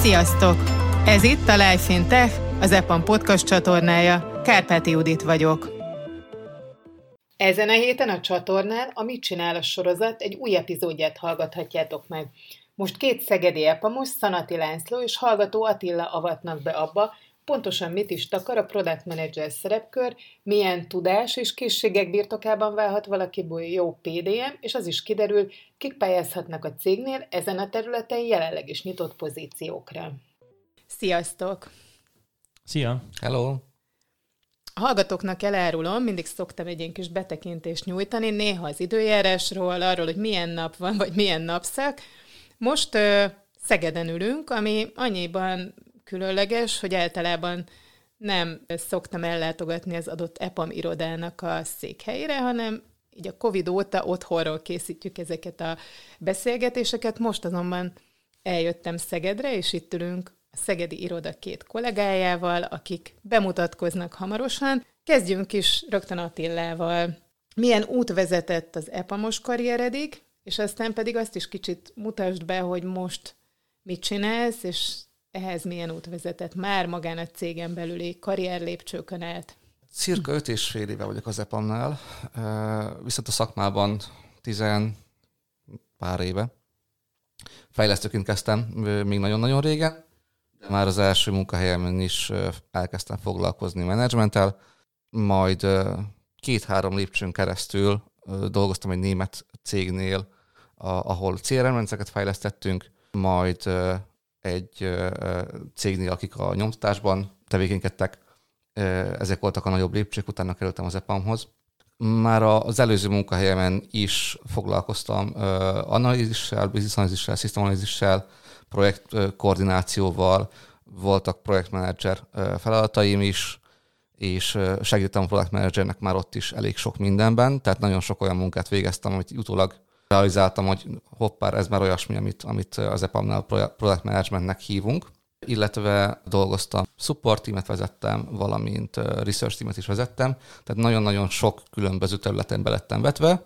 Sziasztok! Ez itt a Life in Tech, az EPAM podcast csatornája. Kárpáti Judit vagyok. Ezen a héten a csatornán a Mit csinál a sorozat egy új epizódját hallgathatjátok meg. Most két szegedi epamos, Szanati László és hallgató Attila avatnak be abba, pontosan mit is takar a product manager szerepkör, milyen tudás és készségek birtokában válhat valakiből jó PDM, és az is kiderül, kik pályázhatnak a cégnél ezen a területen jelenleg is nyitott pozíciókra. Sziasztok! Szia! Hello! A hallgatóknak elárulom, mindig szoktam egy ilyen kis betekintést nyújtani, néha az időjárásról, arról, hogy milyen nap van, vagy milyen napszak. Most ö, Szegeden ülünk, ami annyiban különleges, hogy általában nem szoktam ellátogatni az adott EPAM irodának a székhelyére, hanem így a Covid óta otthonról készítjük ezeket a beszélgetéseket. Most azonban eljöttem Szegedre, és itt ülünk a Szegedi iroda két kollégájával, akik bemutatkoznak hamarosan. Kezdjünk is rögtön Attillával. Milyen út vezetett az EPAMos karrieredig, és aztán pedig azt is kicsit mutasd be, hogy most mit csinálsz, és ehhez milyen út vezetett már magán a cégen belüli karrier lépcsőkön át? Cirka öt és fél éve vagyok az EPAM-nál, viszont a szakmában tizen pár éve. Fejlesztőként kezdtem még nagyon-nagyon régen, de már az első munkahelyemen is elkezdtem foglalkozni menedzsmenttel, majd két-három lépcsőn keresztül dolgoztam egy német cégnél, ahol CRM rendszereket fejlesztettünk, majd egy cégnél, akik a nyomtatásban tevékenykedtek, ezek voltak a nagyobb lépcsők, utána kerültem az EPAM-hoz. Már az előző munkahelyemen is foglalkoztam analízissel, business analízissel, system projektkoordinációval, voltak projektmenedzser feladataim is, és segítettem a product managernek már ott is elég sok mindenben, tehát nagyon sok olyan munkát végeztem, amit utólag realizáltam, hogy hoppár, ez már olyasmi, amit, amit az EPAM-nál product managementnek hívunk. Illetve dolgoztam, support teamet vezettem, valamint research teamet is vezettem, tehát nagyon-nagyon sok különböző területen belettem vetve.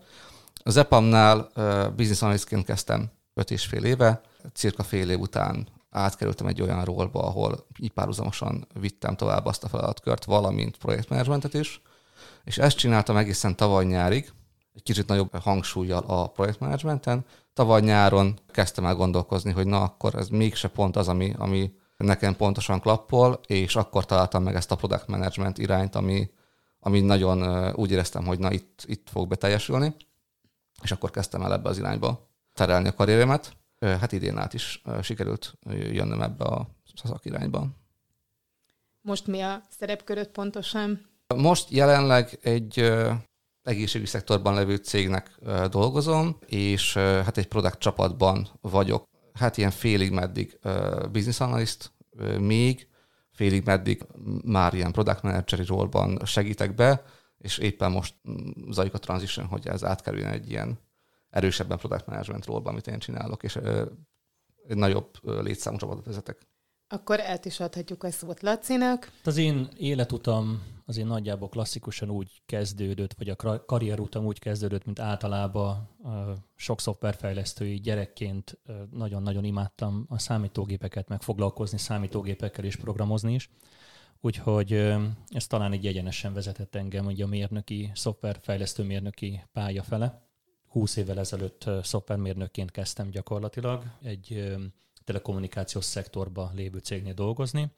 Az EPAM-nál business analystként kezdtem 5 és fél éve, cirka fél év után átkerültem egy olyan rólba, ahol így párhuzamosan vittem tovább azt a feladatkört, valamint projektmenedzsmentet is, és ezt csináltam egészen tavaly nyárig, egy kicsit nagyobb hangsúlyjal a projektmenedzsmenten. Tavaly nyáron kezdtem el gondolkozni, hogy na akkor ez mégse pont az, ami, ami nekem pontosan klappol, és akkor találtam meg ezt a product management irányt, ami, ami nagyon úgy éreztem, hogy na itt, itt fog beteljesülni, és akkor kezdtem el ebbe az irányba terelni a karrieremet. Hát idén át is sikerült jönnöm ebbe a szakirányba. Most mi a szerepköröd pontosan? Most jelenleg egy egészségügyi szektorban levő cégnek dolgozom, és hát egy product csapatban vagyok. Hát ilyen félig meddig business analyst még, félig meddig már ilyen product manageri rólban segítek be, és éppen most mm, zajlik a transition, hogy ez átkerüljön egy ilyen erősebben product management rólba, amit én csinálok, és egy nagyobb létszámú csapatot vezetek. Akkor át is adhatjuk a szót Lacinak. Az én életutam azért nagyjából klasszikusan úgy kezdődött, vagy a karrierutam úgy kezdődött, mint általában sok szoftverfejlesztői gyerekként nagyon-nagyon imádtam a számítógépeket, meg foglalkozni számítógépekkel és programozni is. Úgyhogy ez talán egy egyenesen vezetett engem ugye a mérnöki, szoftverfejlesztő mérnöki pálya fele. 20 évvel ezelőtt szoftvermérnökként kezdtem gyakorlatilag egy telekommunikációs szektorba lévő cégnél dolgozni,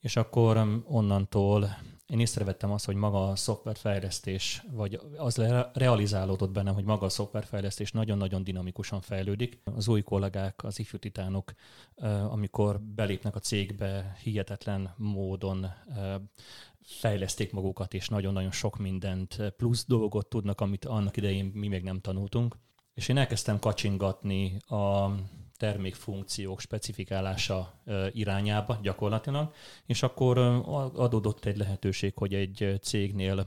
és akkor onnantól én észrevettem azt, hogy maga a szoftverfejlesztés, vagy az realizálódott bennem, hogy maga a szoftverfejlesztés nagyon-nagyon dinamikusan fejlődik. Az új kollégák, az ifjú titánok, amikor belépnek a cégbe, hihetetlen módon fejleszték magukat, és nagyon-nagyon sok mindent, plusz dolgot tudnak, amit annak idején mi még nem tanultunk. És én elkezdtem kacsingatni a termékfunkciók specifikálása irányába gyakorlatilag, és akkor adódott egy lehetőség, hogy egy cégnél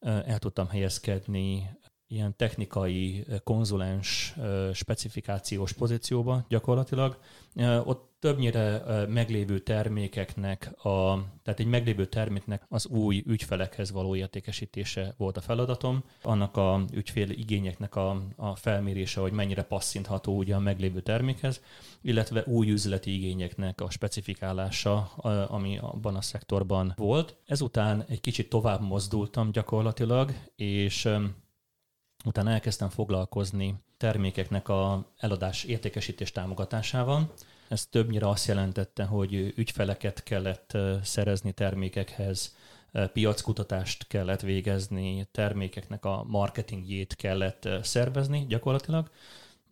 el tudtam helyezkedni ilyen technikai konzulens specifikációs pozícióba gyakorlatilag. Ott többnyire meglévő termékeknek, a, tehát egy meglévő terméknek az új ügyfelekhez való értékesítése volt a feladatom. Annak a ügyfél igényeknek a, a felmérése, hogy mennyire passzintható ugye a meglévő termékhez, illetve új üzleti igényeknek a specifikálása, ami abban a szektorban volt. Ezután egy kicsit tovább mozdultam gyakorlatilag, és utána elkezdtem foglalkozni termékeknek a eladás értékesítés támogatásával. Ez többnyire azt jelentette, hogy ügyfeleket kellett szerezni termékekhez, piackutatást kellett végezni, termékeknek a marketingjét kellett szervezni gyakorlatilag.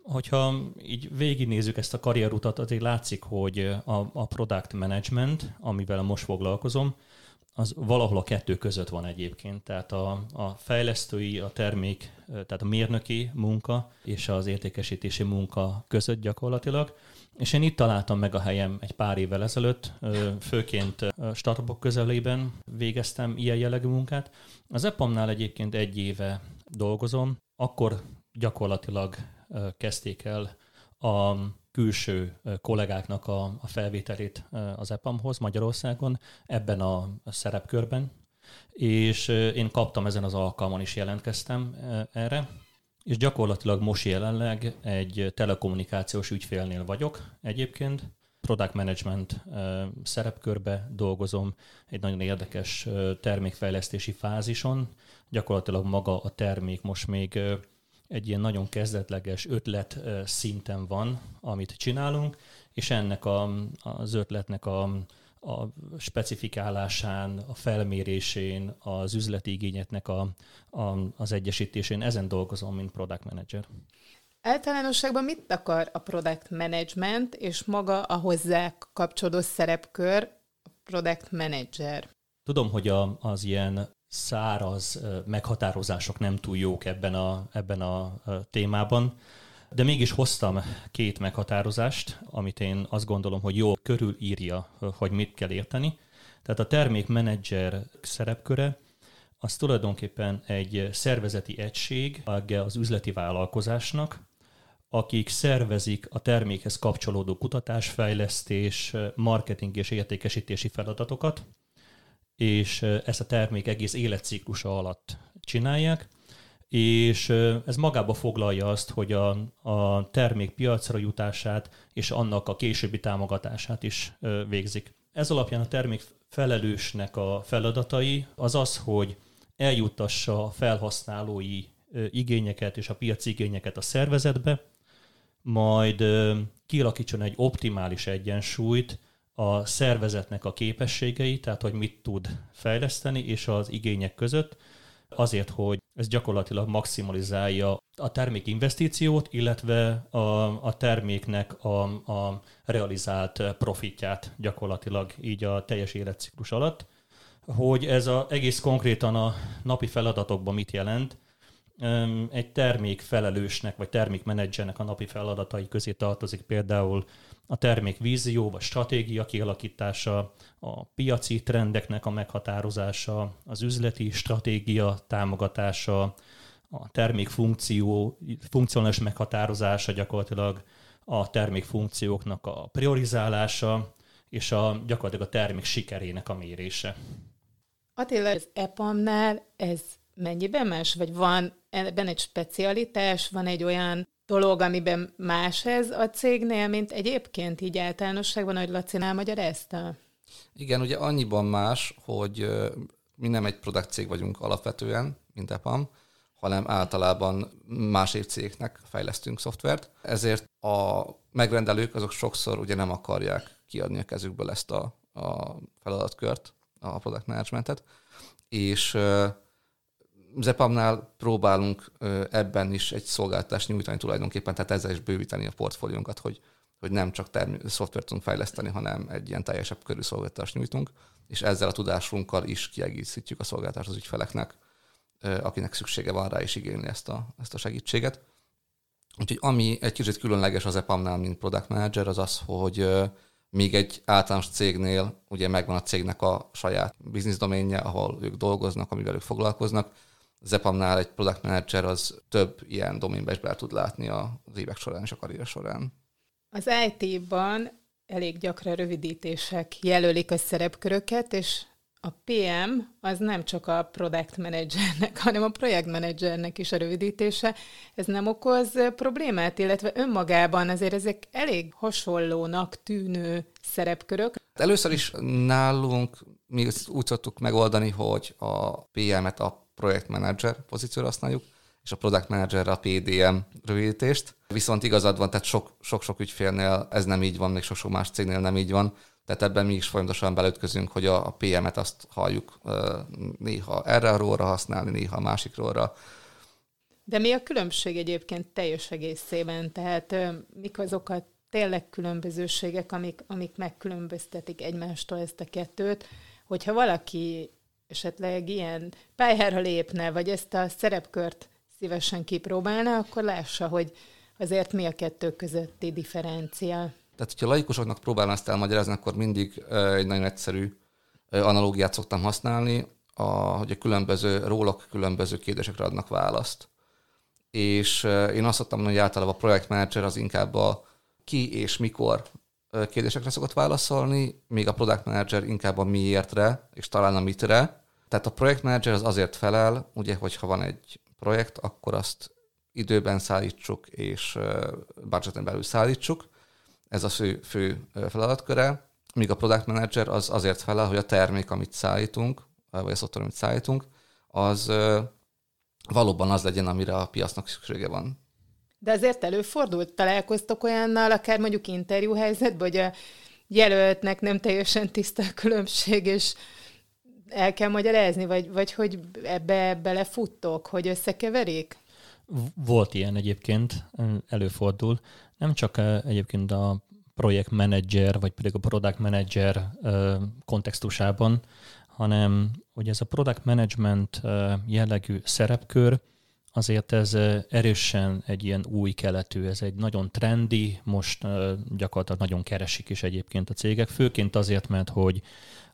Hogyha így végignézzük ezt a karrierutat, azért látszik, hogy a, a product management, amivel most foglalkozom, az valahol a kettő között van egyébként. Tehát a, a fejlesztői, a termék, tehát a mérnöki munka és az értékesítési munka között gyakorlatilag. És én itt találtam meg a helyem egy pár évvel ezelőtt, főként startupok közelében végeztem ilyen jellegű munkát. Az EPAM-nál egyébként egy éve dolgozom, akkor gyakorlatilag kezdték el a külső kollégáknak a, a felvételét az EPAM-hoz Magyarországon ebben a szerepkörben, és én kaptam ezen az alkalmon is jelentkeztem erre, és gyakorlatilag most jelenleg egy telekommunikációs ügyfélnél vagyok egyébként, product management szerepkörbe dolgozom, egy nagyon érdekes termékfejlesztési fázison. Gyakorlatilag maga a termék most még egy ilyen nagyon kezdetleges ötlet szinten van, amit csinálunk, és ennek a, az ötletnek a, a specifikálásán, a felmérésén, az üzleti igényeknek a, a, az egyesítésén, ezen dolgozom, mint product manager. Általánosságban mit akar a product management és maga a hozzá kapcsolódó szerepkör, a product manager? Tudom, hogy a, az ilyen száraz meghatározások nem túl jók ebben a, ebben a témában, de mégis hoztam két meghatározást, amit én azt gondolom, hogy jó körülírja, hogy mit kell érteni. Tehát a termékmenedzser szerepköre, az tulajdonképpen egy szervezeti egység az üzleti vállalkozásnak, akik szervezik a termékhez kapcsolódó kutatásfejlesztés, marketing és értékesítési feladatokat, és ezt a termék egész életciklusa alatt csinálják, és ez magába foglalja azt, hogy a, a termék piacra jutását és annak a későbbi támogatását is végzik. Ez alapján a termék felelősnek a feladatai az az, hogy eljuttassa a felhasználói igényeket és a piaci igényeket a szervezetbe, majd kialakítson egy optimális egyensúlyt a szervezetnek a képességei, tehát hogy mit tud fejleszteni, és az igények között, azért, hogy ez gyakorlatilag maximalizálja a termék investíciót, illetve a, a terméknek a, a realizált profitját gyakorlatilag így a teljes életciklus alatt. Hogy ez a, egész konkrétan a napi feladatokban mit jelent, egy termék felelősnek vagy termékmenedzsernek a napi feladatai közé tartozik például a termék vízió vagy stratégia kialakítása, a piaci trendeknek a meghatározása, az üzleti stratégia támogatása, a termék funkció, funkcionális meghatározása gyakorlatilag a termék funkcióknak a priorizálása, és a, gyakorlatilag a termék sikerének a mérése. Attila, az EPAM-nál ez mennyiben más? Vagy van ebben egy specialitás, van egy olyan dolog, amiben más ez a cégnél, mint egyébként így általánosságban, ahogy Laci elmagyarázta? Igen, ugye annyiban más, hogy mi nem egy product cég vagyunk alapvetően, mint EPAM, hanem általában más cégeknek fejlesztünk szoftvert. Ezért a megrendelők azok sokszor ugye nem akarják kiadni a kezükből ezt a, a feladatkört, a product managementet, és Zepamnál próbálunk ebben is egy szolgáltást nyújtani tulajdonképpen, tehát ezzel is bővíteni a portfóliónkat, hogy, hogy nem csak term- szoftvert tudunk fejleszteni, hanem egy ilyen teljesebb körű szolgáltást nyújtunk, és ezzel a tudásunkkal is kiegészítjük a szolgáltást az ügyfeleknek, akinek szüksége van rá, és igényli ezt a, ezt a segítséget. Úgyhogy ami egy kicsit különleges az EPAM-nál, mint product manager, az az, hogy még egy általános cégnél ugye megvan a cégnek a saját bizniszdoménje, ahol ők dolgoznak, amivel ők foglalkoznak, Zepamnál egy product manager az több ilyen be tud látni az évek során és a karrier során. Az IT-ban elég gyakran rövidítések jelölik a szerepköröket, és a PM az nem csak a product managernek, hanem a projekt managernek is a rövidítése. Ez nem okoz problémát, illetve önmagában azért ezek elég hasonlónak tűnő szerepkörök. Először is nálunk mi úgy szoktuk megoldani, hogy a PM-et a projektmenedzser pozícióra használjuk, és a product manager a PDM rövidítést. Viszont igazad van, tehát sok-sok ügyfélnél ez nem így van, még sok-sok más cégnél nem így van. Tehát ebben mi is folyamatosan belütközünk, hogy a, PM-et azt halljuk néha erre a róra használni, néha a másik róra. De mi a különbség egyébként teljes egészében? Tehát mik azok a tényleg különbözőségek, amik, amik megkülönböztetik egymástól ezt a kettőt, hogyha valaki esetleg ilyen pályára lépne, vagy ezt a szerepkört szívesen kipróbálna, akkor lássa, hogy azért mi a kettő közötti differencia. Tehát, hogyha laikusoknak próbálna ezt elmagyarázni, akkor mindig egy nagyon egyszerű analógiát szoktam használni, a, hogy a különböző rólok különböző kérdésekre adnak választ. És én azt szoktam mondani, hogy általában a projektmenedzser az inkább a ki és mikor kérdésekre szokott válaszolni, míg a product manager inkább a miértre, és talán a mitre. Tehát a projektmenedzser az azért felel, ugye, hogyha van egy projekt, akkor azt időben szállítsuk, és budgeten belül szállítsuk. Ez a fő, fő feladatköre. Míg a product manager az azért felel, hogy a termék, amit szállítunk, vagy a szoftver, amit szállítunk, az valóban az legyen, amire a piacnak szüksége van. De azért előfordult, találkoztok olyannal, akár mondjuk interjúhelyzetben, hogy a jelöltnek nem teljesen tiszta a különbség, és el kell magyarázni, vagy, vagy hogy ebbe belefuttok, hogy összekeverik? Volt ilyen egyébként, előfordul. Nem csak egyébként a projektmenedzser, vagy pedig a product manager kontextusában, hanem hogy ez a product management jellegű szerepkör, azért ez erősen egy ilyen új keletű, ez egy nagyon trendi, most gyakorlatilag nagyon keresik is egyébként a cégek, főként azért, mert hogy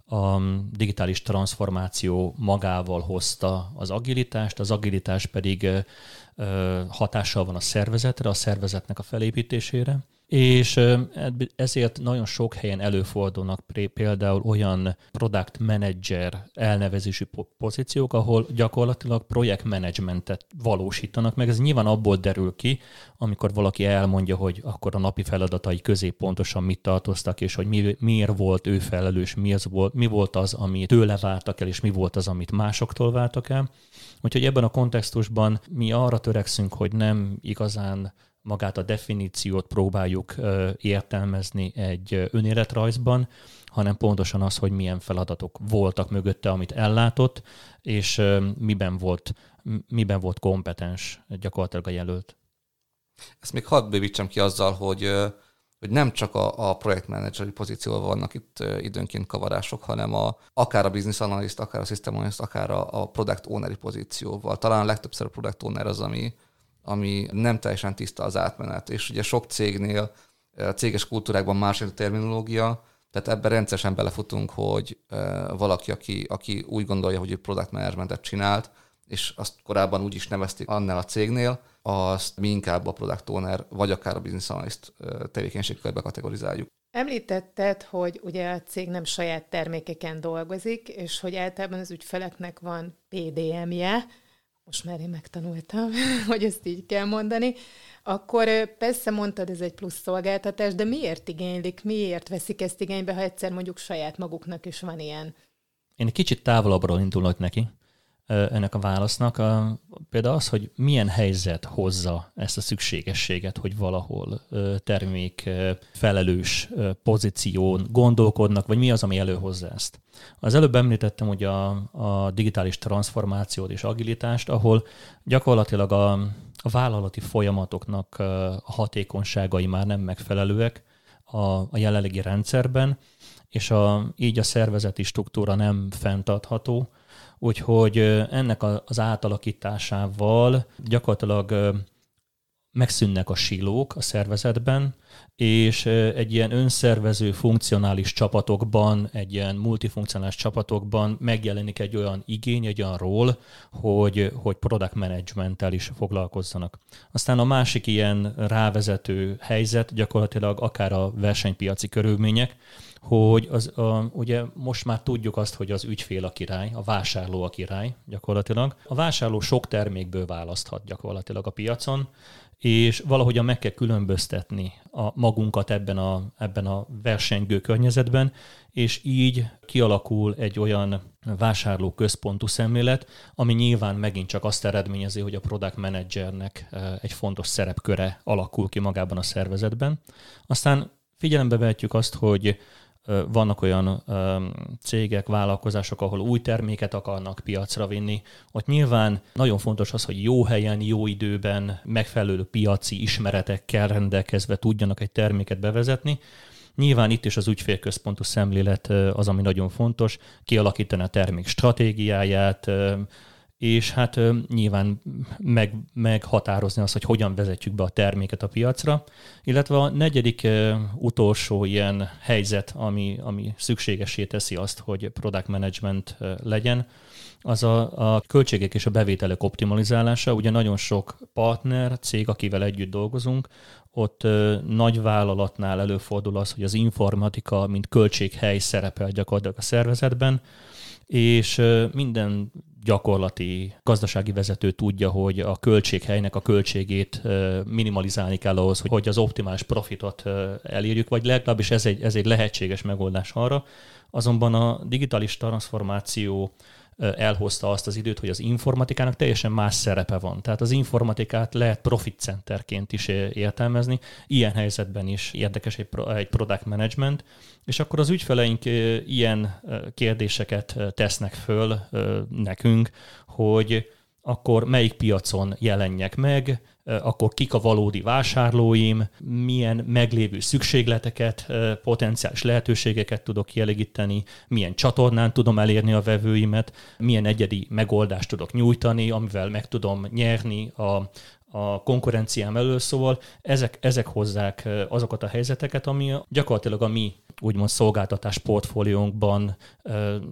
a digitális transformáció magával hozta az agilitást, az agilitás pedig hatással van a szervezetre, a szervezetnek a felépítésére, és ezért nagyon sok helyen előfordulnak például olyan product manager elnevezésű pozíciók, ahol gyakorlatilag projektmenedzsmentet valósítanak meg. Ez nyilván abból derül ki, amikor valaki elmondja, hogy akkor a napi feladatai közé pontosan mit tartoztak, és hogy mi, miért volt ő felelős, mi, az volt, mi volt az, amit tőle váltak el, és mi volt az, amit másoktól váltak el. Úgyhogy ebben a kontextusban mi arra törekszünk, hogy nem igazán magát a definíciót próbáljuk értelmezni egy önéletrajzban, hanem pontosan az, hogy milyen feladatok voltak mögötte, amit ellátott, és miben volt, miben volt kompetens gyakorlatilag a jelölt. Ezt még hadd bővítsem ki azzal, hogy, hogy nem csak a, a projektmenedzseri pozícióval vannak itt időnként kavarások, hanem a, akár a business analyst, akár a system analyst, akár a, a product owneri pozícióval. Talán legtöbbször a product owner az, ami, ami nem teljesen tiszta az átmenet. És ugye sok cégnél, a céges kultúrákban más a terminológia, tehát ebben rendszeresen belefutunk, hogy valaki, aki, aki úgy gondolja, hogy ő product managementet csinált, és azt korábban úgy is nevezték annál a cégnél, azt mi inkább a product owner, vagy akár a business analyst tevékenységkörbe kategorizáljuk. Említetted, hogy ugye a cég nem saját termékeken dolgozik, és hogy általában az ügyfeleknek van PDM-je, most már én megtanultam, hogy ezt így kell mondani, akkor persze mondtad, ez egy plusz szolgáltatás, de miért igénylik, miért veszik ezt igénybe, ha egyszer mondjuk saját maguknak is van ilyen? Én kicsit távolabbról indulok neki ennek a válasznak. A, például az, hogy milyen helyzet hozza ezt a szükségességet, hogy valahol termék felelős pozíción gondolkodnak, vagy mi az, ami előhozza ezt. Az előbb említettem ugye a, a digitális transformációt és agilitást, ahol gyakorlatilag a, a vállalati folyamatoknak a hatékonyságai már nem megfelelőek a, a jelenlegi rendszerben, és a, így a szervezeti struktúra nem fenntartható, Úgyhogy ennek az átalakításával gyakorlatilag megszűnnek a silók a szervezetben, és egy ilyen önszervező, funkcionális csapatokban, egy ilyen multifunkcionális csapatokban megjelenik egy olyan igény, egy olyan ról, hogy, hogy product managementtel is foglalkozzanak. Aztán a másik ilyen rávezető helyzet gyakorlatilag akár a versenypiaci körülmények, hogy az, a, ugye most már tudjuk azt, hogy az ügyfél a király, a vásárló a király gyakorlatilag. A vásárló sok termékből választhat gyakorlatilag a piacon, és valahogyan meg kell különböztetni a magunkat ebben a, ebben a versengő környezetben, és így kialakul egy olyan vásárló központú szemlélet, ami nyilván megint csak azt eredményezi, hogy a product managernek e, egy fontos szerepköre alakul ki magában a szervezetben. Aztán figyelembe vehetjük azt, hogy vannak olyan cégek, vállalkozások, ahol új terméket akarnak piacra vinni. Ott nyilván nagyon fontos az, hogy jó helyen, jó időben, megfelelő piaci ismeretekkel rendelkezve tudjanak egy terméket bevezetni. Nyilván itt is az ügyfélközpontú szemlélet az, ami nagyon fontos, kialakítani a termék stratégiáját, és hát nyilván meg, meghatározni azt, hogy hogyan vezetjük be a terméket a piacra, illetve a negyedik utolsó ilyen helyzet, ami, ami szükségesé teszi azt, hogy product management legyen, az a, a költségek és a bevételek optimalizálása. Ugye nagyon sok partner, cég, akivel együtt dolgozunk, ott ö, nagy vállalatnál előfordul az, hogy az informatika, mint költséghely szerepel gyakorlatilag a szervezetben, és ö, minden gyakorlati gazdasági vezető tudja, hogy a költséghelynek a költségét minimalizálni kell ahhoz, hogy az optimális profitot elérjük, vagy legalábbis ez egy, ez egy lehetséges megoldás arra. Azonban a digitális transformáció elhozta azt az időt, hogy az informatikának teljesen más szerepe van. Tehát az informatikát lehet profit centerként is értelmezni. Ilyen helyzetben is érdekes egy, product management, és akkor az ügyfeleink ilyen kérdéseket tesznek föl nekünk, hogy akkor melyik piacon jelenjek meg, akkor kik a valódi vásárlóim, milyen meglévő szükségleteket, potenciális lehetőségeket tudok kielégíteni, milyen csatornán tudom elérni a vevőimet, milyen egyedi megoldást tudok nyújtani, amivel meg tudom nyerni a, a konkurenciám elől, szóval ezek, ezek hozzák azokat a helyzeteket, ami gyakorlatilag a mi úgymond szolgáltatás portfóliónkban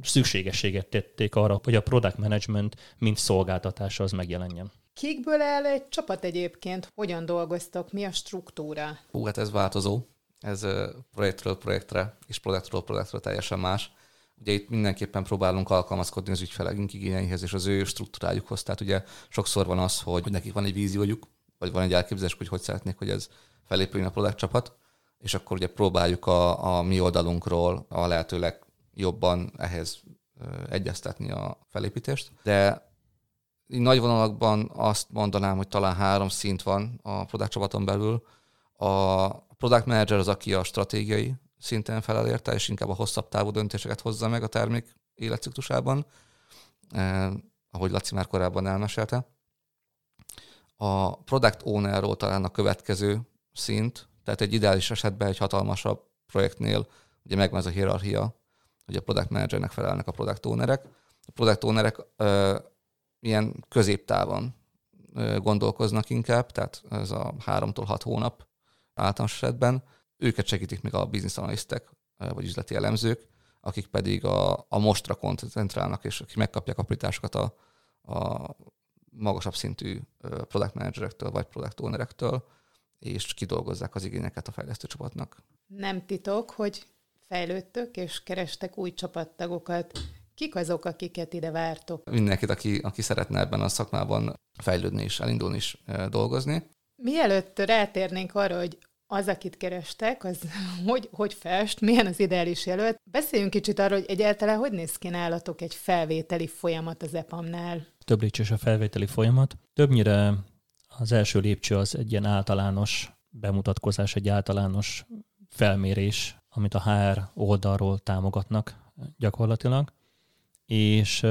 szükségességet tették arra, hogy a product management mint szolgáltatás az megjelenjen. Kikből áll egy csapat egyébként? Hogyan dolgoztok? Mi a struktúra? Hú, hát ez változó. Ez projektről projektre és projektről projektre teljesen más. Ugye itt mindenképpen próbálunk alkalmazkodni az ügyfelegünk igényeihez és az ő struktúrájukhoz. Tehát ugye sokszor van az, hogy nekik van egy víziójuk, vagy van egy elképzelés, hogy hogy szeretnék, hogy ez felépüljön a projekt csapat, és akkor ugye próbáljuk a, a mi oldalunkról a lehetőleg jobban ehhez egyeztetni a felépítést. De nagy vonalakban azt mondanám, hogy talán három szint van a product csapaton belül. A product manager az, aki a stratégiai szinten felel érte, és inkább a hosszabb távú döntéseket hozza meg a termék életciklusában, eh, ahogy Laci már korábban elmesélte. A product ownerról talán a következő szint, tehát egy ideális esetben egy hatalmasabb projektnél ugye megvan ez a hierarchia, hogy a product managernek felelnek a product ownerek. A product ownerek ö, ilyen középtávon ö, gondolkoznak inkább, tehát ez a háromtól hat hónap általános esetben. Őket segítik még a business analisztek, vagy üzleti elemzők, akik pedig a, a mostra koncentrálnak, és akik megkapják a prioritásokat a, a magasabb szintű product managerektől, vagy product ownerektől, és kidolgozzák az igényeket a fejlesztő csapatnak. Nem titok, hogy fejlődtök és kerestek új csapattagokat. Kik azok, akiket ide vártok? Mindenkit, aki, aki szeretne ebben a szakmában fejlődni és elindulni is dolgozni. Mielőtt rátérnénk arra, hogy az, akit kerestek, az hogy, hogy fest, milyen az ideális jelölt. Beszéljünk kicsit arról, hogy egyáltalán hogy néz ki nálatok egy felvételi folyamat az EPAM-nál. Több lépcsős a felvételi folyamat. Többnyire az első lépcső az egy ilyen általános bemutatkozás, egy általános felmérés, amit a HR oldalról támogatnak gyakorlatilag, és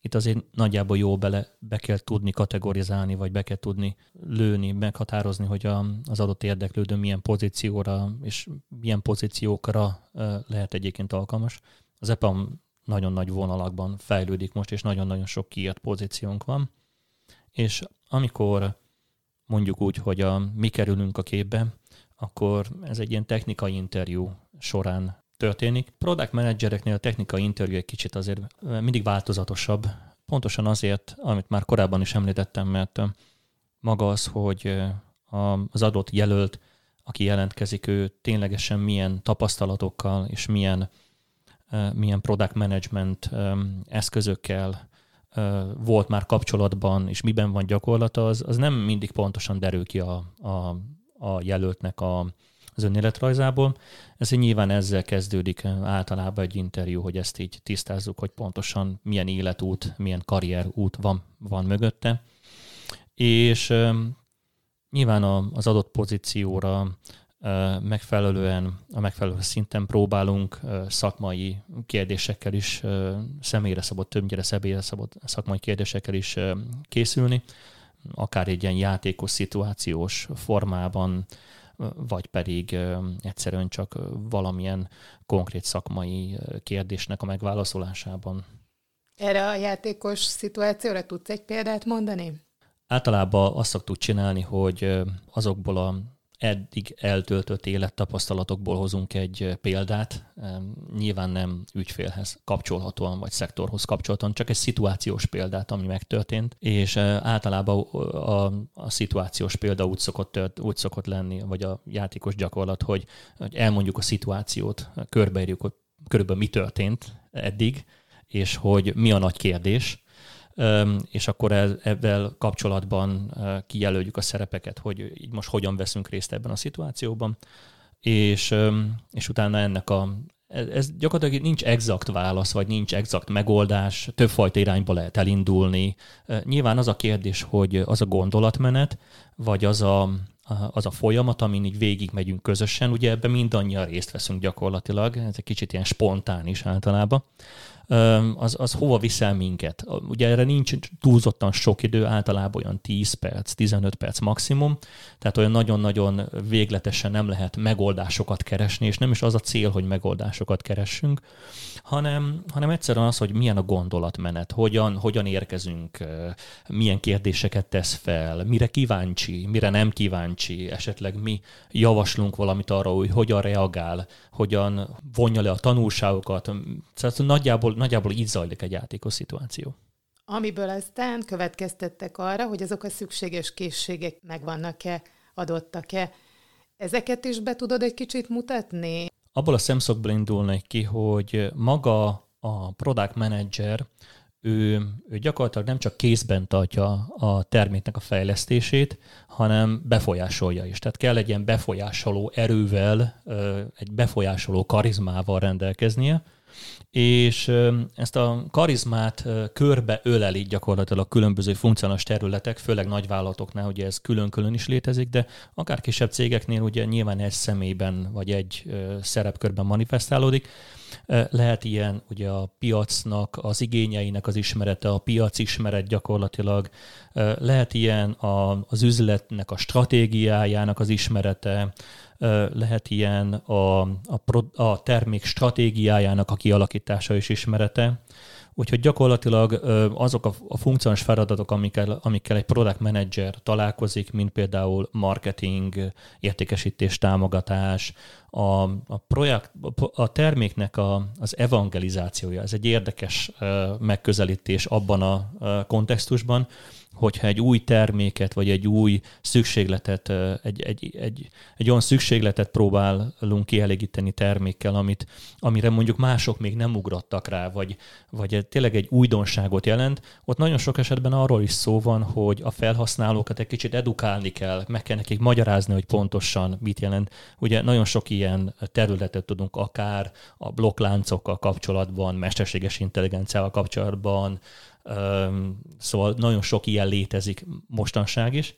itt azért nagyjából jó bele, be kell tudni kategorizálni, vagy be kell tudni lőni, meghatározni, hogy a, az adott érdeklődő milyen pozícióra és milyen pozíciókra lehet egyébként alkalmas. Az EPAM nagyon nagy vonalakban fejlődik most, és nagyon-nagyon sok kiírt pozíciónk van. És amikor mondjuk úgy, hogy a, mi kerülünk a képbe, akkor ez egy ilyen technikai interjú során történik. Product managereknél a technikai interjú egy kicsit azért mindig változatosabb, pontosan azért, amit már korábban is említettem, mert maga az, hogy az adott jelölt, aki jelentkezik, ő ténylegesen milyen tapasztalatokkal és milyen, milyen product management eszközökkel volt már kapcsolatban, és miben van gyakorlata, az, az nem mindig pontosan derül ki a, a, a jelöltnek a, az önéletrajzából. Ez nyilván ezzel kezdődik általában egy interjú, hogy ezt így tisztázzuk, hogy pontosan milyen életút, milyen karrierút van, van mögötte. És nyilván az adott pozícióra megfelelően, a megfelelő szinten próbálunk szakmai kérdésekkel is, személyre szabott, többnyire személyre szabott szakmai kérdésekkel is készülni, akár egy ilyen játékos szituációs formában, vagy pedig egyszerűen csak valamilyen konkrét szakmai kérdésnek a megválaszolásában. Erre a játékos szituációra tudsz egy példát mondani? Általában azt szoktuk csinálni, hogy azokból a eddig eltöltött élettapasztalatokból hozunk egy példát, nyilván nem ügyfélhez kapcsolhatóan, vagy szektorhoz kapcsolhatóan, csak egy szituációs példát, ami megtörtént, és általában a, a szituációs példa úgy szokott, tört, úgy szokott lenni, vagy a játékos gyakorlat, hogy, hogy elmondjuk a szituációt, körbeírjuk, hogy körülbelül mi történt eddig, és hogy mi a nagy kérdés, és akkor ezzel kapcsolatban kijelöljük a szerepeket, hogy így most hogyan veszünk részt ebben a szituációban, és, és utána ennek a, ez gyakorlatilag nincs exakt válasz, vagy nincs exakt megoldás, többfajta irányba lehet elindulni. Nyilván az a kérdés, hogy az a gondolatmenet, vagy az a, az a folyamat, amin így végig megyünk közösen, ugye ebben mindannyian részt veszünk gyakorlatilag, ez egy kicsit ilyen spontán is általában az, az hova viszel minket. Ugye erre nincs túlzottan sok idő, általában olyan 10 perc, 15 perc maximum, tehát olyan nagyon-nagyon végletesen nem lehet megoldásokat keresni, és nem is az a cél, hogy megoldásokat keressünk, hanem, hanem egyszerűen az, hogy milyen a gondolatmenet, hogyan, hogyan érkezünk, milyen kérdéseket tesz fel, mire kíváncsi, mire nem kíváncsi, esetleg mi javaslunk valamit arra, hogy hogyan reagál, hogyan vonja le a tanulságokat. Tehát nagyjából nagyjából így zajlik egy játékos szituáció. Amiből aztán következtettek arra, hogy azok a szükséges készségek megvannak-e, adottak-e. Ezeket is be tudod egy kicsit mutatni? Abból a szemszögből indulnak ki, hogy maga a product manager, ő, ő gyakorlatilag nem csak kézben tartja a terméknek a fejlesztését, hanem befolyásolja is. Tehát kell egy ilyen befolyásoló erővel, egy befolyásoló karizmával rendelkeznie, és ezt a karizmát körbe öleli gyakorlatilag különböző funkcionális területek, főleg nagyvállalatoknál, ugye ez külön-külön is létezik, de akár kisebb cégeknél ugye nyilván egy személyben vagy egy szerepkörben manifestálódik. Lehet ilyen ugye a piacnak, az igényeinek az ismerete, a piac ismeret gyakorlatilag, lehet ilyen a, az üzletnek a stratégiájának az ismerete, lehet ilyen a, a, a termék stratégiájának a kialakítása és ismerete. Úgyhogy gyakorlatilag azok a, funkciós feladatok, amikkel, amikkel egy product manager találkozik, mint például marketing, értékesítés, támogatás, a, a, projekt, a terméknek a, az evangelizációja, ez egy érdekes megközelítés abban a kontextusban, hogyha egy új terméket, vagy egy új szükségletet, egy, egy, egy, egy olyan szükségletet próbálunk kielégíteni termékkel, amit, amire mondjuk mások még nem ugrottak rá, vagy, vagy tényleg egy újdonságot jelent, ott nagyon sok esetben arról is szó van, hogy a felhasználókat egy kicsit edukálni kell, meg kell nekik magyarázni, hogy pontosan mit jelent. Ugye nagyon sok ilyen területet tudunk akár a blokkláncokkal kapcsolatban, mesterséges intelligenciával kapcsolatban, Szóval nagyon sok ilyen létezik mostanság is.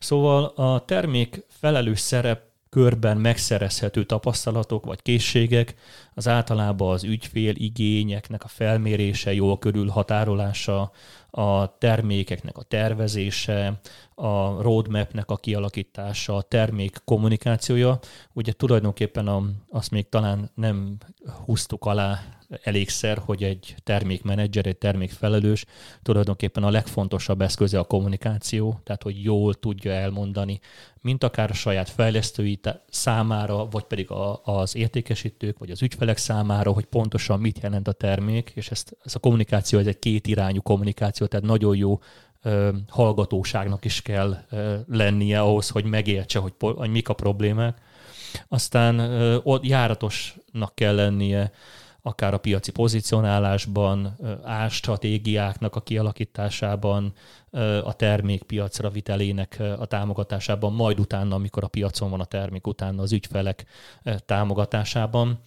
Szóval a termék felelős szerep körben megszerezhető tapasztalatok vagy készségek, az általában az ügyfél igényeknek a felmérése, jó körül határolása, a termékeknek a tervezése, a roadmapnek a kialakítása, a termék kommunikációja. Ugye tulajdonképpen a, azt még talán nem húztuk alá elégszer, hogy egy termékmenedzser, egy termékfelelős tulajdonképpen a legfontosabb eszköze a kommunikáció, tehát hogy jól tudja elmondani, mint akár a saját fejlesztői számára, vagy pedig a, az értékesítők, vagy az ügyfelek számára, hogy pontosan mit jelent a termék, és ezt, ez a kommunikáció, ez egy kétirányú kommunikáció, tehát nagyon jó hallgatóságnak is kell lennie ahhoz, hogy megértse, hogy, hogy mik a problémák. Aztán ott járatosnak kell lennie akár a piaci pozicionálásban, árstratégiáknak a kialakításában, a termék piacra vitelének a támogatásában, majd utána, amikor a piacon van a termék, utána az ügyfelek támogatásában.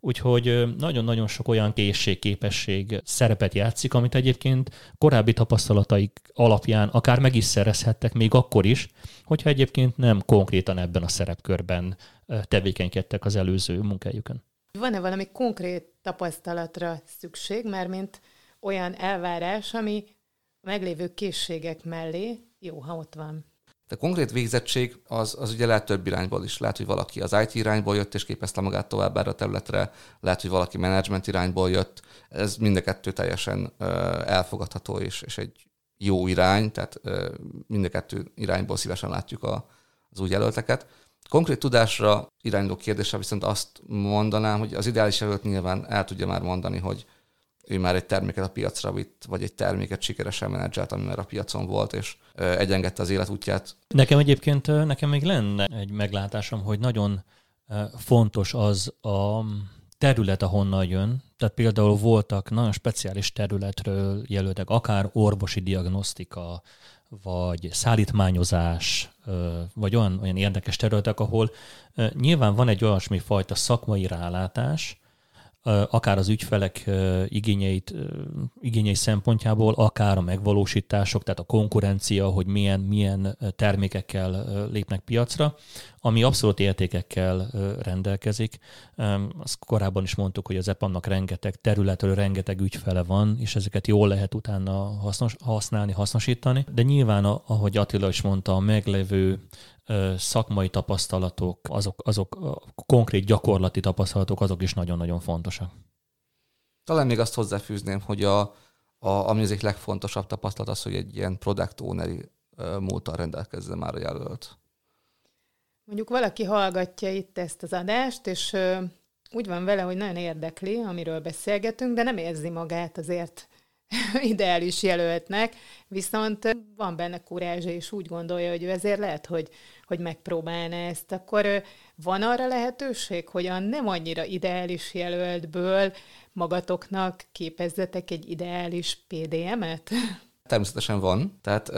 Úgyhogy nagyon-nagyon sok olyan készség, képesség szerepet játszik, amit egyébként korábbi tapasztalataik alapján akár meg is szerezhettek még akkor is, hogyha egyébként nem konkrétan ebben a szerepkörben tevékenykedtek az előző munkájukon. Van-e valami konkrét tapasztalatra szükség, mert mint olyan elvárás, ami meglévő készségek mellé jó, ha ott van. De konkrét végzettség az, az ugye lehet több irányból is. Lehet, hogy valaki az IT irányból jött és képezte magát tovább erre a területre, lehet, hogy valaki management irányból jött. Ez mind a kettő teljesen elfogadható és, és egy jó irány, tehát mind a kettő irányból szívesen látjuk a, az új jelölteket. Konkrét tudásra irányuló kérdésre viszont azt mondanám, hogy az ideális jelölt nyilván el tudja már mondani, hogy ő már egy terméket a piacra vitt, vagy egy terméket sikeresen menedzselt, ami már a piacon volt, és egyengedte az életútját. Nekem egyébként, nekem még lenne egy meglátásom, hogy nagyon fontos az a terület, ahonnan jön. Tehát például voltak nagyon speciális területről jelöltek, akár orvosi diagnosztika, vagy szállítmányozás, vagy olyan, olyan érdekes területek, ahol nyilván van egy olyasmi fajta szakmai rálátás, akár az ügyfelek igényeit, igényei szempontjából, akár a megvalósítások, tehát a konkurencia, hogy milyen, milyen termékekkel lépnek piacra, ami abszolút értékekkel rendelkezik. Azt korábban is mondtuk, hogy az EPAM-nak rengeteg területről rengeteg ügyfele van, és ezeket jól lehet utána hasznos, használni, hasznosítani. De nyilván, ahogy Attila is mondta, a meglevő szakmai tapasztalatok, azok, azok a konkrét gyakorlati tapasztalatok, azok is nagyon-nagyon fontosak. Talán még azt hozzáfűzném, hogy a, a, ami az egyik legfontosabb tapasztalat az, hogy egy ilyen product owneri múltal rendelkezze már a jelölt. Mondjuk valaki hallgatja itt ezt az adást, és úgy van vele, hogy nagyon érdekli, amiről beszélgetünk, de nem érzi magát azért ideális jelöltnek, viszont van benne kurázsa, és úgy gondolja, hogy ő ezért lehet, hogy, hogy megpróbálna ezt. Akkor van arra lehetőség, hogy a nem annyira ideális jelöltből magatoknak képezzetek egy ideális PDM-et? Természetesen van. Tehát,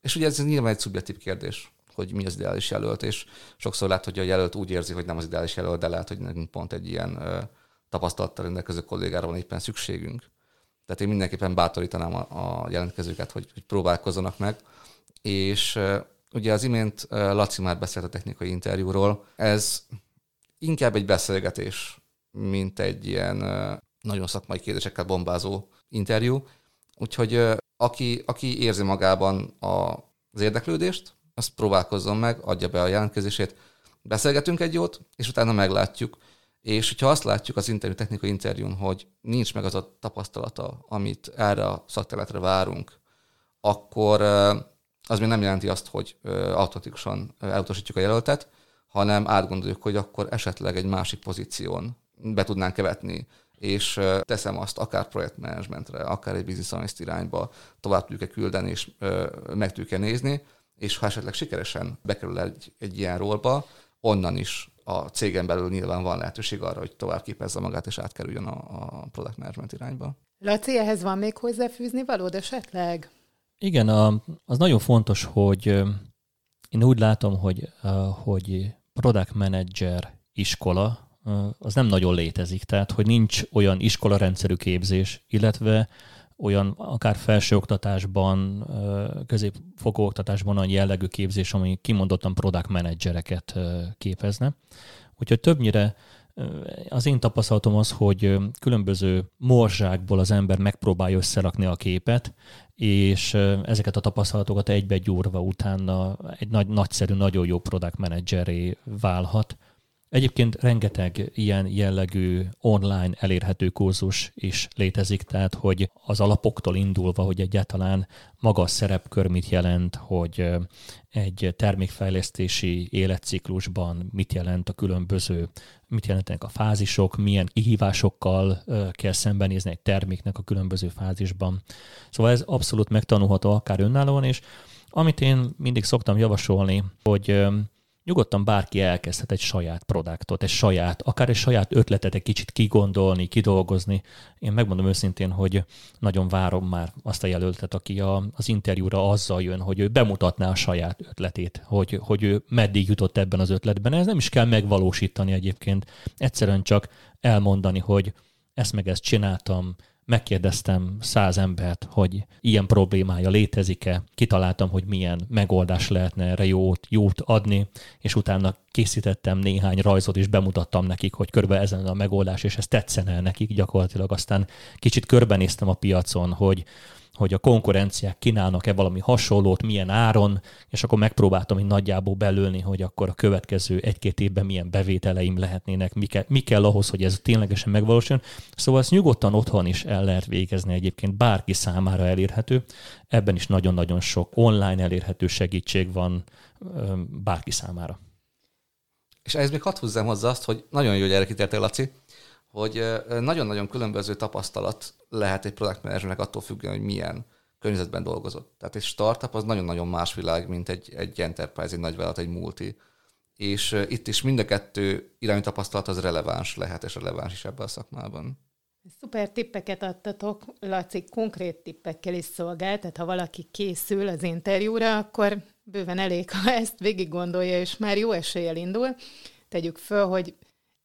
és ugye ez nyilván egy szubjektív kérdés hogy mi az ideális jelölt, és sokszor lehet, hogy a jelölt úgy érzi, hogy nem az ideális jelölt, de lehet, hogy nekünk pont egy ilyen tapasztalattal rendelkező kollégára van éppen szükségünk. Tehát én mindenképpen bátorítanám a, a jelentkezőket, hogy, hogy próbálkozzanak meg. És ugye az imént Laci már beszélt a technikai interjúról, ez inkább egy beszélgetés, mint egy ilyen nagyon szakmai kérdésekkel bombázó interjú. Úgyhogy aki, aki érzi magában a, az érdeklődést, azt próbálkozzon meg, adja be a jelentkezését, beszélgetünk egy jót, és utána meglátjuk, és hogyha azt látjuk az interjú, technikai interjún, hogy nincs meg az a tapasztalata, amit erre a szakterületre várunk, akkor az még nem jelenti azt, hogy automatikusan elutasítjuk a jelöltet, hanem átgondoljuk, hogy akkor esetleg egy másik pozíción be tudnánk követni, és teszem azt akár projektmenedzsmentre, akár egy business analyst irányba tovább tudjuk-e küldeni, és meg tudjuk-e nézni, és ha esetleg sikeresen bekerül egy, egy ilyen rólba, onnan is a cégen belül nyilván van lehetőség arra, hogy tovább képezze magát és átkerüljön a, a product management irányba. Laci, ehhez van még hozzáfűzni valód esetleg? Igen, a, az nagyon fontos, hogy én úgy látom, hogy, hogy product manager iskola az nem nagyon létezik, tehát hogy nincs olyan iskolarendszerű képzés, illetve olyan akár felsőoktatásban, középfokú oktatásban olyan jellegű képzés, ami kimondottan product menedzsereket képezne. Úgyhogy többnyire Az én tapasztalatom az, hogy különböző morzsákból az ember megpróbálja összerakni a képet, és ezeket a tapasztalatokat egybe gyúrva utána egy nagy, nagyszerű, nagyon jó product manageré válhat. Egyébként rengeteg ilyen jellegű online elérhető kurzus is létezik, tehát hogy az alapoktól indulva, hogy egyáltalán maga a szerepkör mit jelent, hogy egy termékfejlesztési életciklusban mit jelent a különböző, mit jelentenek a fázisok, milyen kihívásokkal kell szembenézni egy terméknek a különböző fázisban. Szóval ez abszolút megtanulható akár önállóan, és amit én mindig szoktam javasolni, hogy nyugodtan bárki elkezdhet egy saját produktot, egy saját, akár egy saját ötletet egy kicsit kigondolni, kidolgozni. Én megmondom őszintén, hogy nagyon várom már azt a jelöltet, aki a, az interjúra azzal jön, hogy ő bemutatná a saját ötletét, hogy, hogy ő meddig jutott ebben az ötletben. Ez nem is kell megvalósítani egyébként, egyszerűen csak elmondani, hogy ezt meg ezt csináltam, megkérdeztem száz embert, hogy ilyen problémája létezik-e, kitaláltam, hogy milyen megoldás lehetne erre jót, jót adni, és utána készítettem néhány rajzot, és bemutattam nekik, hogy körbe ezen a megoldás, és ez tetszene nekik gyakorlatilag. Aztán kicsit körbenéztem a piacon, hogy hogy a konkurenciák kínálnak-e valami hasonlót, milyen áron, és akkor megpróbáltam így nagyjából belőni, hogy akkor a következő egy-két évben milyen bevételeim lehetnének, mi kell, mi kell ahhoz, hogy ez ténylegesen megvalósuljon. Szóval ezt nyugodtan otthon is el lehet végezni egyébként, bárki számára elérhető. Ebben is nagyon-nagyon sok online elérhető segítség van bárki számára. És ez még hadd húzzam hozzá azt, hogy nagyon jó, hogy erre Laci, hogy nagyon-nagyon különböző tapasztalat lehet egy product managernek attól függően, hogy milyen környezetben dolgozott. Tehát egy startup az nagyon-nagyon más világ, mint egy, egy enterprise, egy nagyvállalat, egy multi. És itt is mind a kettő irányú tapasztalat az releváns lehet, és releváns is ebben a szakmában. Szuper tippeket adtatok, Laci, konkrét tippekkel is szolgál, tehát ha valaki készül az interjúra, akkor bőven elég, ha ezt végig gondolja, és már jó eséllyel indul. Tegyük föl, hogy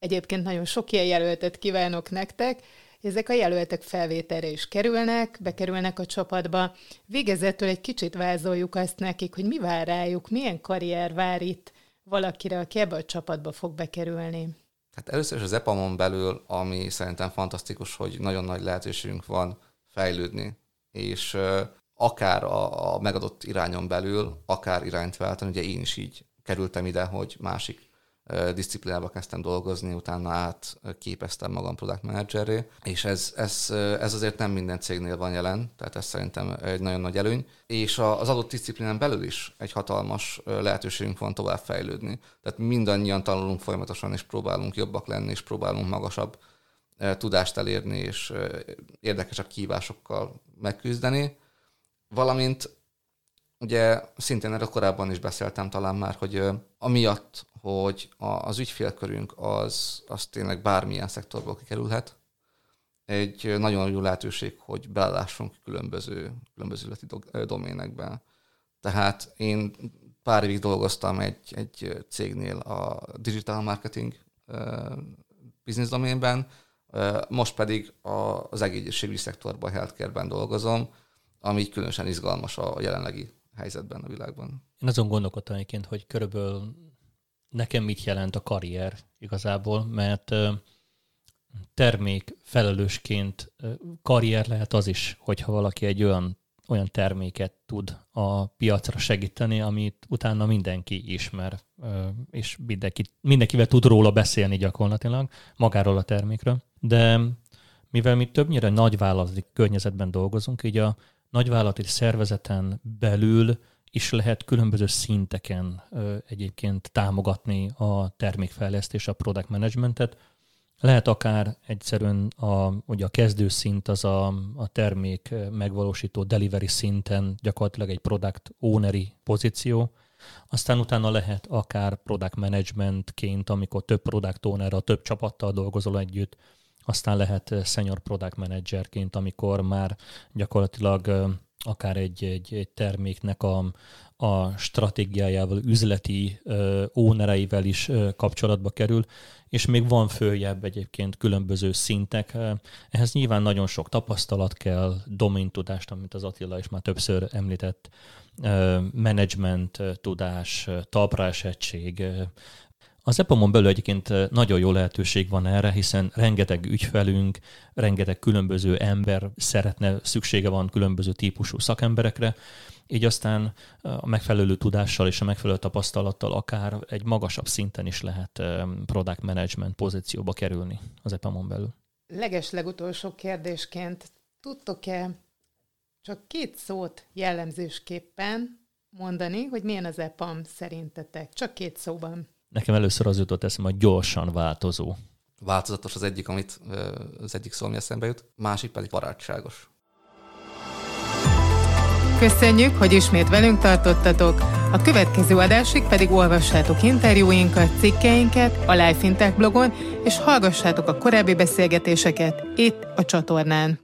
Egyébként nagyon sok ilyen jelöltet kívánok nektek. Ezek a jelöltek felvételre is kerülnek, bekerülnek a csapatba. Végezetül egy kicsit vázoljuk azt nekik, hogy mi vár rájuk, milyen karrier vár itt valakire, aki ebbe a csapatba fog bekerülni. Hát először is az EPAMon belül, ami szerintem fantasztikus, hogy nagyon nagy lehetőségünk van fejlődni, és akár a, a megadott irányon belül, akár irányt váltani, ugye én is így kerültem ide, hogy másik diszciplinába kezdtem dolgozni, utána át képeztem magam product managerré, és ez, ez, ez azért nem minden cégnél van jelen, tehát ez szerintem egy nagyon nagy előny, és az adott disziplinán belül is egy hatalmas lehetőségünk van tovább fejlődni. Tehát mindannyian tanulunk folyamatosan, és próbálunk jobbak lenni, és próbálunk magasabb tudást elérni, és érdekesebb kívásokkal megküzdeni, valamint ugye szintén erről korábban is beszéltem talán már, hogy amiatt, hogy az ügyfélkörünk az, az tényleg bármilyen szektorból kikerülhet. Egy nagyon jó lehetőség, hogy belássunk különböző, különböző doménekben. Tehát én pár évig dolgoztam egy, egy cégnél a digital marketing business doménben, most pedig az egészségügyi szektorban, healthcare-ben dolgozom, ami különösen izgalmas a jelenlegi helyzetben a világban. Én azon gondolkodtam egyébként, hogy körülbelül nekem mit jelent a karrier igazából, mert termék felelősként karrier lehet az is, hogyha valaki egy olyan, olyan terméket tud a piacra segíteni, amit utána mindenki ismer, és mindenki, mindenkivel tud róla beszélni gyakorlatilag, magáról a termékről. De mivel mi többnyire nagyvállalati környezetben dolgozunk, így a nagyvállalati szervezeten belül is lehet különböző szinteken egyébként támogatni a termékfejlesztés, a product managementet. Lehet akár egyszerűen a, ugye a kezdő szint az a, a termék megvalósító delivery szinten gyakorlatilag egy product owneri pozíció, aztán utána lehet akár product managementként, amikor több product owner, a több csapattal dolgozol együtt, aztán lehet senior product managerként, amikor már gyakorlatilag akár egy, egy, egy terméknek a, a stratégiájával, üzleti ö, ónereivel is ö, kapcsolatba kerül, és még van följebb egyébként különböző szintek. Ehhez nyilván nagyon sok tapasztalat kell, domain-tudást, amit az Attila is már többször említett, management tudás, talpraesettség, Az EPAM-on belül egyébként nagyon jó lehetőség van erre, hiszen rengeteg ügyfelünk, rengeteg különböző ember szeretne, szüksége van különböző típusú szakemberekre, így aztán a megfelelő tudással és a megfelelő tapasztalattal akár egy magasabb szinten is lehet product management pozícióba kerülni az EPAM-on belül. Leges legutolsó kérdésként tudtok-e csak két szót jellemzésképpen mondani, hogy milyen az EPAM szerintetek? Csak két szóban. Nekem először az jutott eszembe, hogy gyorsan változó. Változatos az egyik, amit az egyik szó, ami eszembe jut, másik pedig barátságos. Köszönjük, hogy ismét velünk tartottatok. A következő adásig pedig olvassátok interjúinkat, cikkeinket a Life Fintech blogon, és hallgassátok a korábbi beszélgetéseket itt a csatornán.